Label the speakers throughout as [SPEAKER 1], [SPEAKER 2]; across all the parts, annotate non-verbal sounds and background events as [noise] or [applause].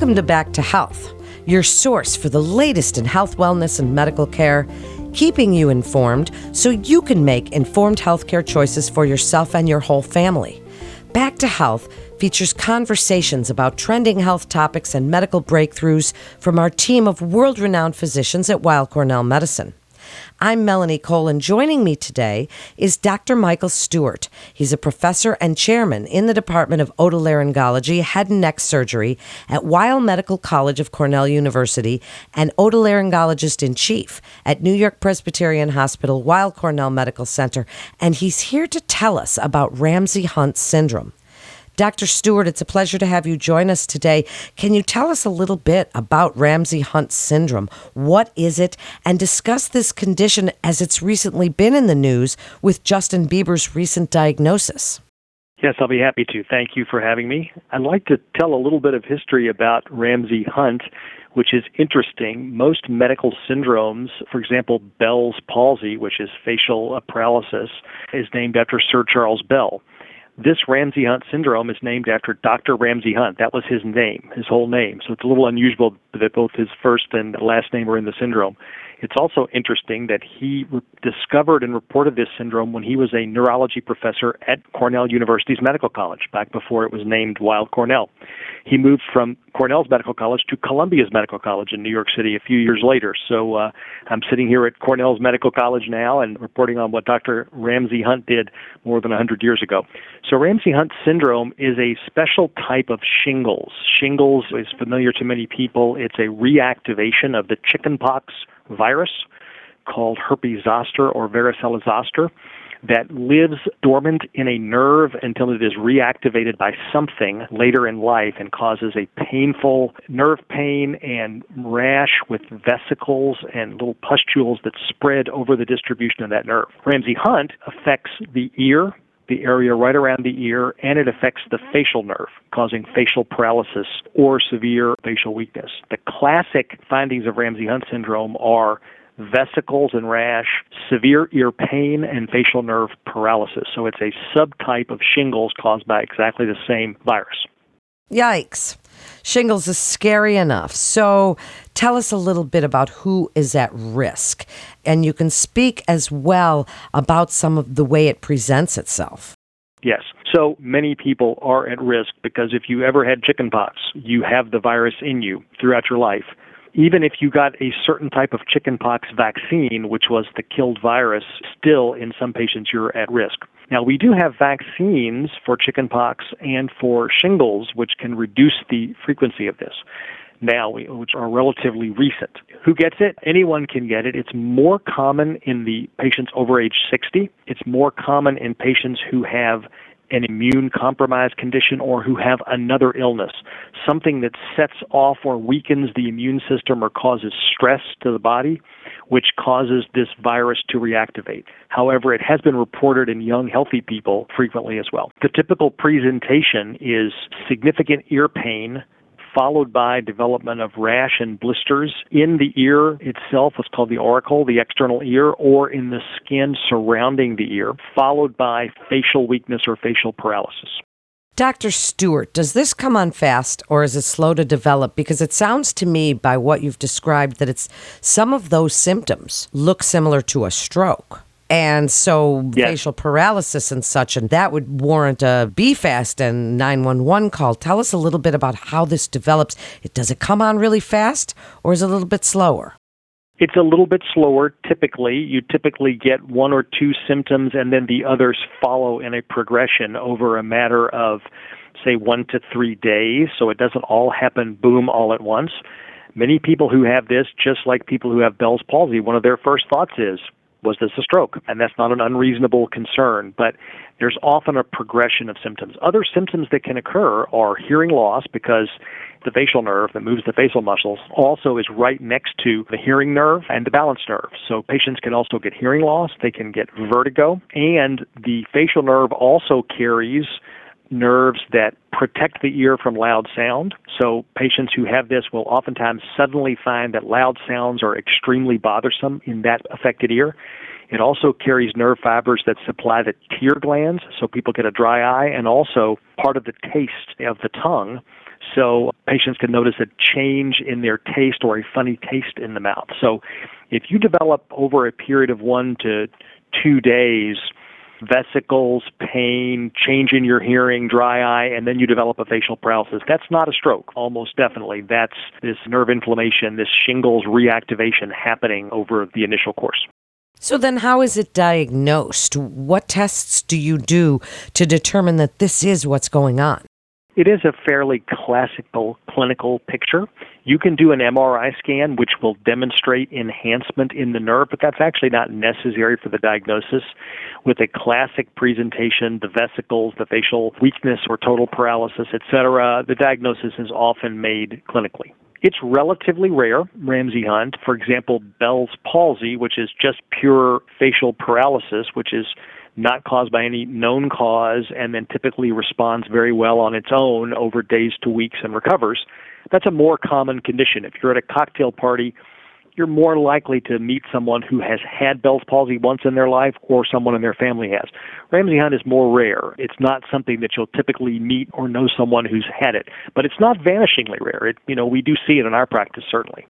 [SPEAKER 1] Welcome to Back to Health, your source for the latest in health, wellness, and medical care, keeping you informed so you can make informed healthcare choices for yourself and your whole family. Back to Health features conversations about trending health topics and medical breakthroughs from our team of world renowned physicians at Weill Cornell Medicine. I'm Melanie Cole, and joining me today is Dr. Michael Stewart. He's a professor and chairman in the Department of Otolaryngology, Head and Neck Surgery at Weill Medical College of Cornell University and otolaryngologist in chief at New York Presbyterian Hospital, Weill Cornell Medical Center, and he's here to tell us about Ramsay Hunt syndrome. Dr. Stewart, it's a pleasure to have you join us today. Can you tell us a little bit about Ramsay Hunt syndrome? What is it? And discuss this condition as it's recently been in the news with Justin Bieber's recent diagnosis.
[SPEAKER 2] Yes, I'll be happy to. Thank you for having me. I'd like to tell a little bit of history about Ramsay Hunt, which is interesting. Most medical syndromes, for example, Bell's palsy, which is facial paralysis, is named after Sir Charles Bell. This Ramsay Hunt syndrome is named after Dr. Ramsay Hunt. That was his name, his whole name. So it's a little unusual that both his first and last name are in the syndrome. It's also interesting that he re- discovered and reported this syndrome when he was a neurology professor at Cornell University's Medical College, back before it was named Weill Cornell. He moved from Cornell's Medical College to Columbia's Medical College in New York City a few years later. So uh, I'm sitting here at Cornell's Medical College now and reporting on what Dr. Ramsay Hunt did more than 100 years ago. So Ramsay Hunt syndrome is a special type of shingles. Shingles is familiar to many people. It's a reactivation of the chickenpox virus called herpes zoster or varicella zoster that lives dormant in a nerve until it is reactivated by something later in life and causes a painful nerve pain and rash with vesicles and little pustules that spread over the distribution of that nerve. Ramsay Hunt affects the ear, the area right around the ear, and it affects the facial nerve, causing facial paralysis or severe facial weakness. The classic findings of Ramsay Hunt syndrome are vesicles and rash, severe ear pain, and facial nerve paralysis. So it's a subtype of shingles caused by exactly the same virus.
[SPEAKER 1] Yikes. Shingles is scary enough. So tell us a little bit about who is at risk. And you can speak as well about some of the way it presents itself.
[SPEAKER 2] Yes. So many people are at risk because if you ever had chickenpox, you have the virus in you throughout your life even if you got a certain type of chickenpox vaccine, which was the killed virus, still in some patients you're at risk. Now, we do have vaccines for chickenpox and for shingles, which can reduce the frequency of this now, which are relatively recent. Who gets it? Anyone can get it. It's more common in the patients over age 60. It's more common in patients who have an immune compromised condition or who have another illness, something that sets off or weakens the immune system or causes stress to the body, which causes this virus to reactivate. However, it has been reported in young, healthy people frequently as well. The typical presentation is significant ear pain followed by development of rash and blisters in the ear itself, what's called the auricle, the external ear, or in the skin surrounding the ear, followed by facial weakness or facial paralysis.
[SPEAKER 1] Dr. Stewart, does this come on fast or is it slow to develop? Because it sounds to me, by what you've described, that it's some of those symptoms look similar to a stroke. And so yes. facial paralysis and such, and that would warrant a BFAST and 911 call. Tell us a little bit about how this develops. Does it come on really fast or is it a little bit slower?
[SPEAKER 2] It's a little bit slower typically. You typically get one or two symptoms and then the others follow in a progression over a matter of, say, one to three days. So it doesn't all happen boom all at once. Many people who have this, just like people who have Bell's palsy, one of their first thoughts is, was this a stroke? And that's not an unreasonable concern, but there's often a progression of symptoms. Other symptoms that can occur are hearing loss because the facial nerve that moves the facial muscles also is right next to the hearing nerve and the balance nerve. So patients can also get hearing loss, they can get vertigo, and the facial nerve also carries nerves that protect the ear from loud sound. So patients who have this will oftentimes suddenly find that loud sounds are extremely bothersome in that affected ear. It also carries nerve fibers that supply the tear glands, so people get a dry eye, and also part of the taste of the tongue So patients can notice a change in their taste or a funny taste in the mouth. So if you develop over a period of one to two days vesicles, pain, change in your hearing, dry eye, and then you develop a facial paralysis. That's not a stroke, almost definitely. That's this nerve inflammation, this shingles reactivation happening over the initial course.
[SPEAKER 1] So then, how is it diagnosed? What tests do you do to determine that this is what's going on?
[SPEAKER 2] It is a fairly classical clinical picture. You can do an MRI scan, which will demonstrate enhancement in the nerve, but that's actually not necessary for the diagnosis. With a classic presentation, the vesicles, the facial weakness or total paralysis, etc., the diagnosis is often made clinically. It's relatively rare, Ramsay Hunt. For example, Bell's palsy, which is just pure facial paralysis, which is not caused by any known cause, and then typically responds very well on its own over days to weeks and recovers. That's a more common condition. If you're at a cocktail party, you're more likely to meet someone who has had Bell's palsy once in their life or someone in their family has. Ramsay Hunt is more rare. It's not something that you'll typically meet or know someone who's had it, but it's not vanishingly rare. It, you know, we do see it in our practice certainly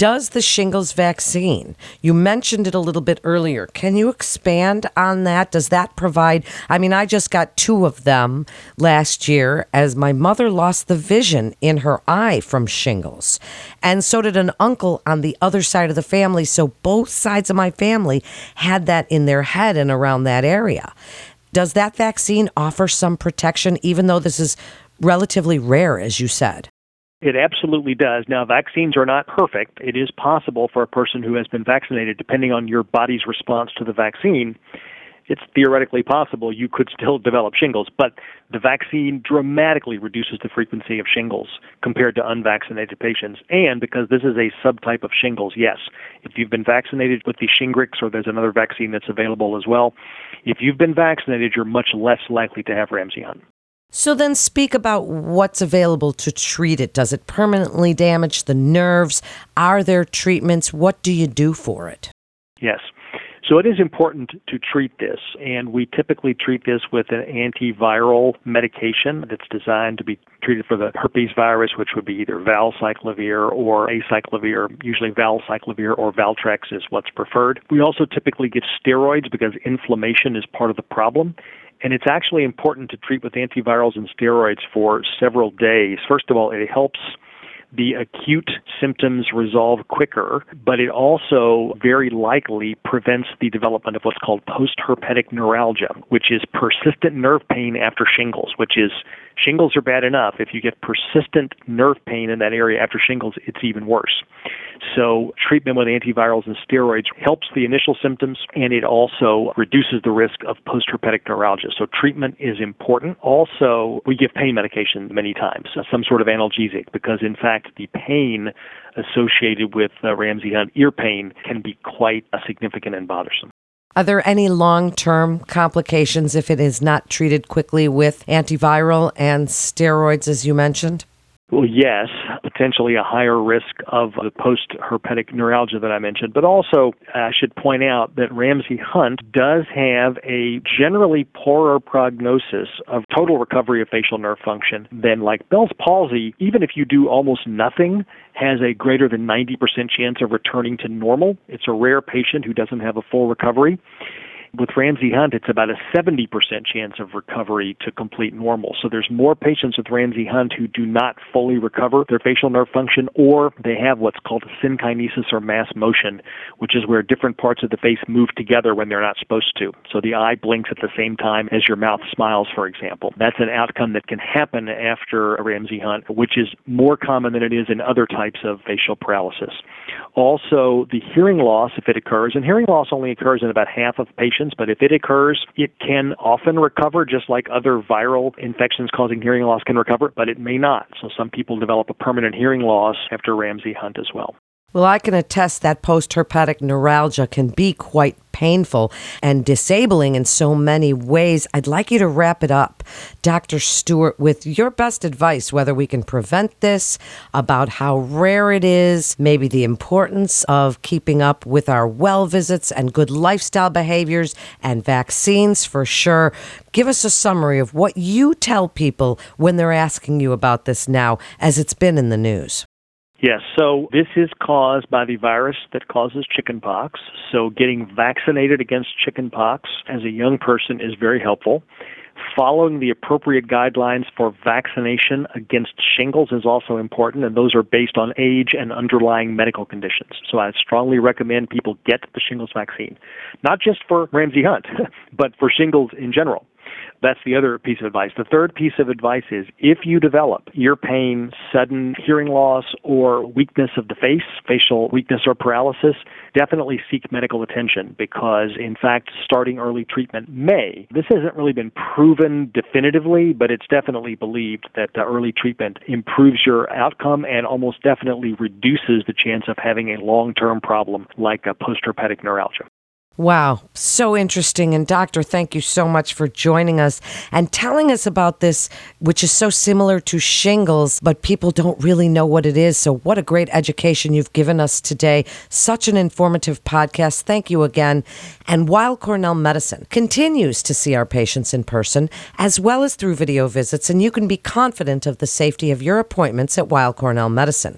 [SPEAKER 1] does the shingles vaccine? You mentioned it a little bit earlier. Can you expand on that? Does that provide? I mean, I just got two of them last year as my mother lost the vision in her eye from shingles. And so did an uncle on the other side of the family. So both sides of my family had that in their head and around that area. Does that vaccine offer some protection, even though this is relatively rare, as you said?
[SPEAKER 2] It absolutely does. Now, vaccines are not perfect. It is possible for a person who has been vaccinated, depending on your body's response to the vaccine, it's theoretically possible you could still develop shingles, but the vaccine dramatically reduces the frequency of shingles compared to unvaccinated patients. And because this is a subtype of shingles, yes, if you've been vaccinated with the Shingrix or there's another vaccine that's available as well, if you've been vaccinated, you're much less likely to have Ramsay Hunt.
[SPEAKER 1] So then speak about what's available to treat it. Does it permanently damage the nerves? Are there treatments? What do you do for it?
[SPEAKER 2] Yes. So it is important to treat this, and we typically treat this with an antiviral medication that's designed to be treated for the herpes virus, which would be either valacyclovir or acyclovir. Usually valacyclovir or Valtrex is what's preferred. We also typically give steroids because inflammation is part of the problem. And it's actually important to treat with antivirals and steroids for several days. First of all, it helps the acute symptoms resolve quicker, but it also very likely prevents the development of what's called postherpetic neuralgia, which is persistent nerve pain after shingles, which is shingles are bad enough. If you get persistent nerve pain in that area after shingles, it's even worse. So, treatment with antivirals and steroids helps the initial symptoms and it also reduces the risk of postherpetic neuralgia. So, treatment is important. Also, we give pain medication many times, some sort of analgesic, because in fact, the pain associated with uh, Ramsay Hunt ear pain can be quite uh, significant and bothersome.
[SPEAKER 1] Are there any long term complications if it is not treated quickly with antiviral and steroids, as you mentioned?
[SPEAKER 2] Well, yes, potentially a higher risk of the post herpetic neuralgia that I mentioned. But also, I should point out that Ramsay Hunt does have a generally poorer prognosis of total recovery of facial nerve function than like Bell's palsy, even if you do almost nothing, has a greater than 90% chance of returning to normal. It's a rare patient who doesn't have a full recovery. With Ramsay Hunt, it's about a 70% chance of recovery to complete normal. So there's more patients with Ramsay Hunt who do not fully recover their facial nerve function, or they have what's called synkinesis or mass motion, which is where different parts of the face move together when they're not supposed to. So the eye blinks at the same time as your mouth smiles, for example. That's an outcome that can happen after a Ramsay Hunt, which is more common than it is in other types of facial paralysis. Also, the hearing loss, if it occurs, and hearing loss only occurs in about half of patients, but if it occurs, it can often recover just like other viral infections causing hearing loss can recover, but it may not. So some people develop a permanent hearing loss after Ramsay Hunt as well.
[SPEAKER 1] Well, I can attest that post herpetic neuralgia can be quite painful and disabling in so many ways. I'd like you to wrap it up, Dr. Stewart, with your best advice whether we can prevent this, about how rare it is, maybe the importance of keeping up with our well visits and good lifestyle behaviors and vaccines for sure. Give us a summary of what you tell people when they're asking you about this now, as it's been in the news.
[SPEAKER 2] Yes, so this is caused by the virus that causes chickenpox. So getting vaccinated against chickenpox as a young person is very helpful. Following the appropriate guidelines for vaccination against shingles is also important, and those are based on age and underlying medical conditions. So I strongly recommend people get the shingles vaccine, not just for Ramsay Hunt, [laughs] but for shingles in general. That's the other piece of advice. The third piece of advice is if you develop ear pain, sudden hearing loss, or weakness of the face, facial weakness or paralysis, definitely seek medical attention because, in fact, starting early treatment may. This hasn't really been proven definitively, but it's definitely believed that the early treatment improves your outcome and almost definitely reduces the chance of having a long term problem like a post herpetic neuralgia.
[SPEAKER 1] Wow, so interesting. And, Doctor, thank you so much for joining us and telling us about this, which is so similar to shingles, but people don't really know what it is. So, what a great education you've given us today. Such an informative podcast. Thank you again. And Weill Cornell Medicine continues to see our patients in person as well as through video visits, and you can be confident of the safety of your appointments at Weill Cornell Medicine.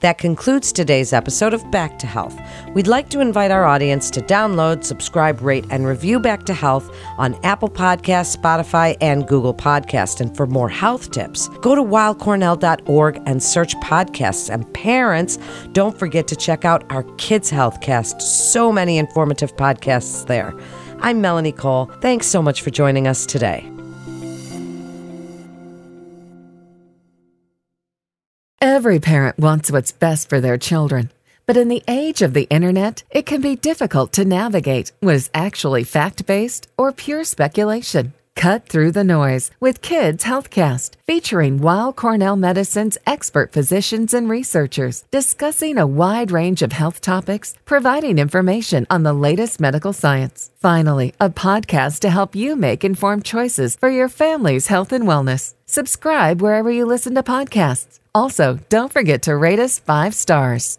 [SPEAKER 1] That concludes today's episode of Back to Health. We'd like to invite our audience to download, subscribe, rate, and review Back to Health on Apple Podcasts, Spotify, and Google Podcast. And for more health tips, go to weillcornell.org and search podcasts. And parents, don't forget to check out our Kids Healthcast. So many informative podcasts there. I'm Melanie Cole. Thanks so much for joining us today.
[SPEAKER 3] Every parent wants what's best for their children. But in the age of the internet, it can be difficult to navigate what is actually fact based or pure speculation. Cut through the noise with Kids Healthcast, featuring Weill Cornell Medicine's expert physicians and researchers discussing a wide range of health topics, providing information on the latest medical science. Finally, a podcast to help you make informed choices for your family's health and wellness. Subscribe wherever you listen to podcasts. Also, don't forget to rate us five stars.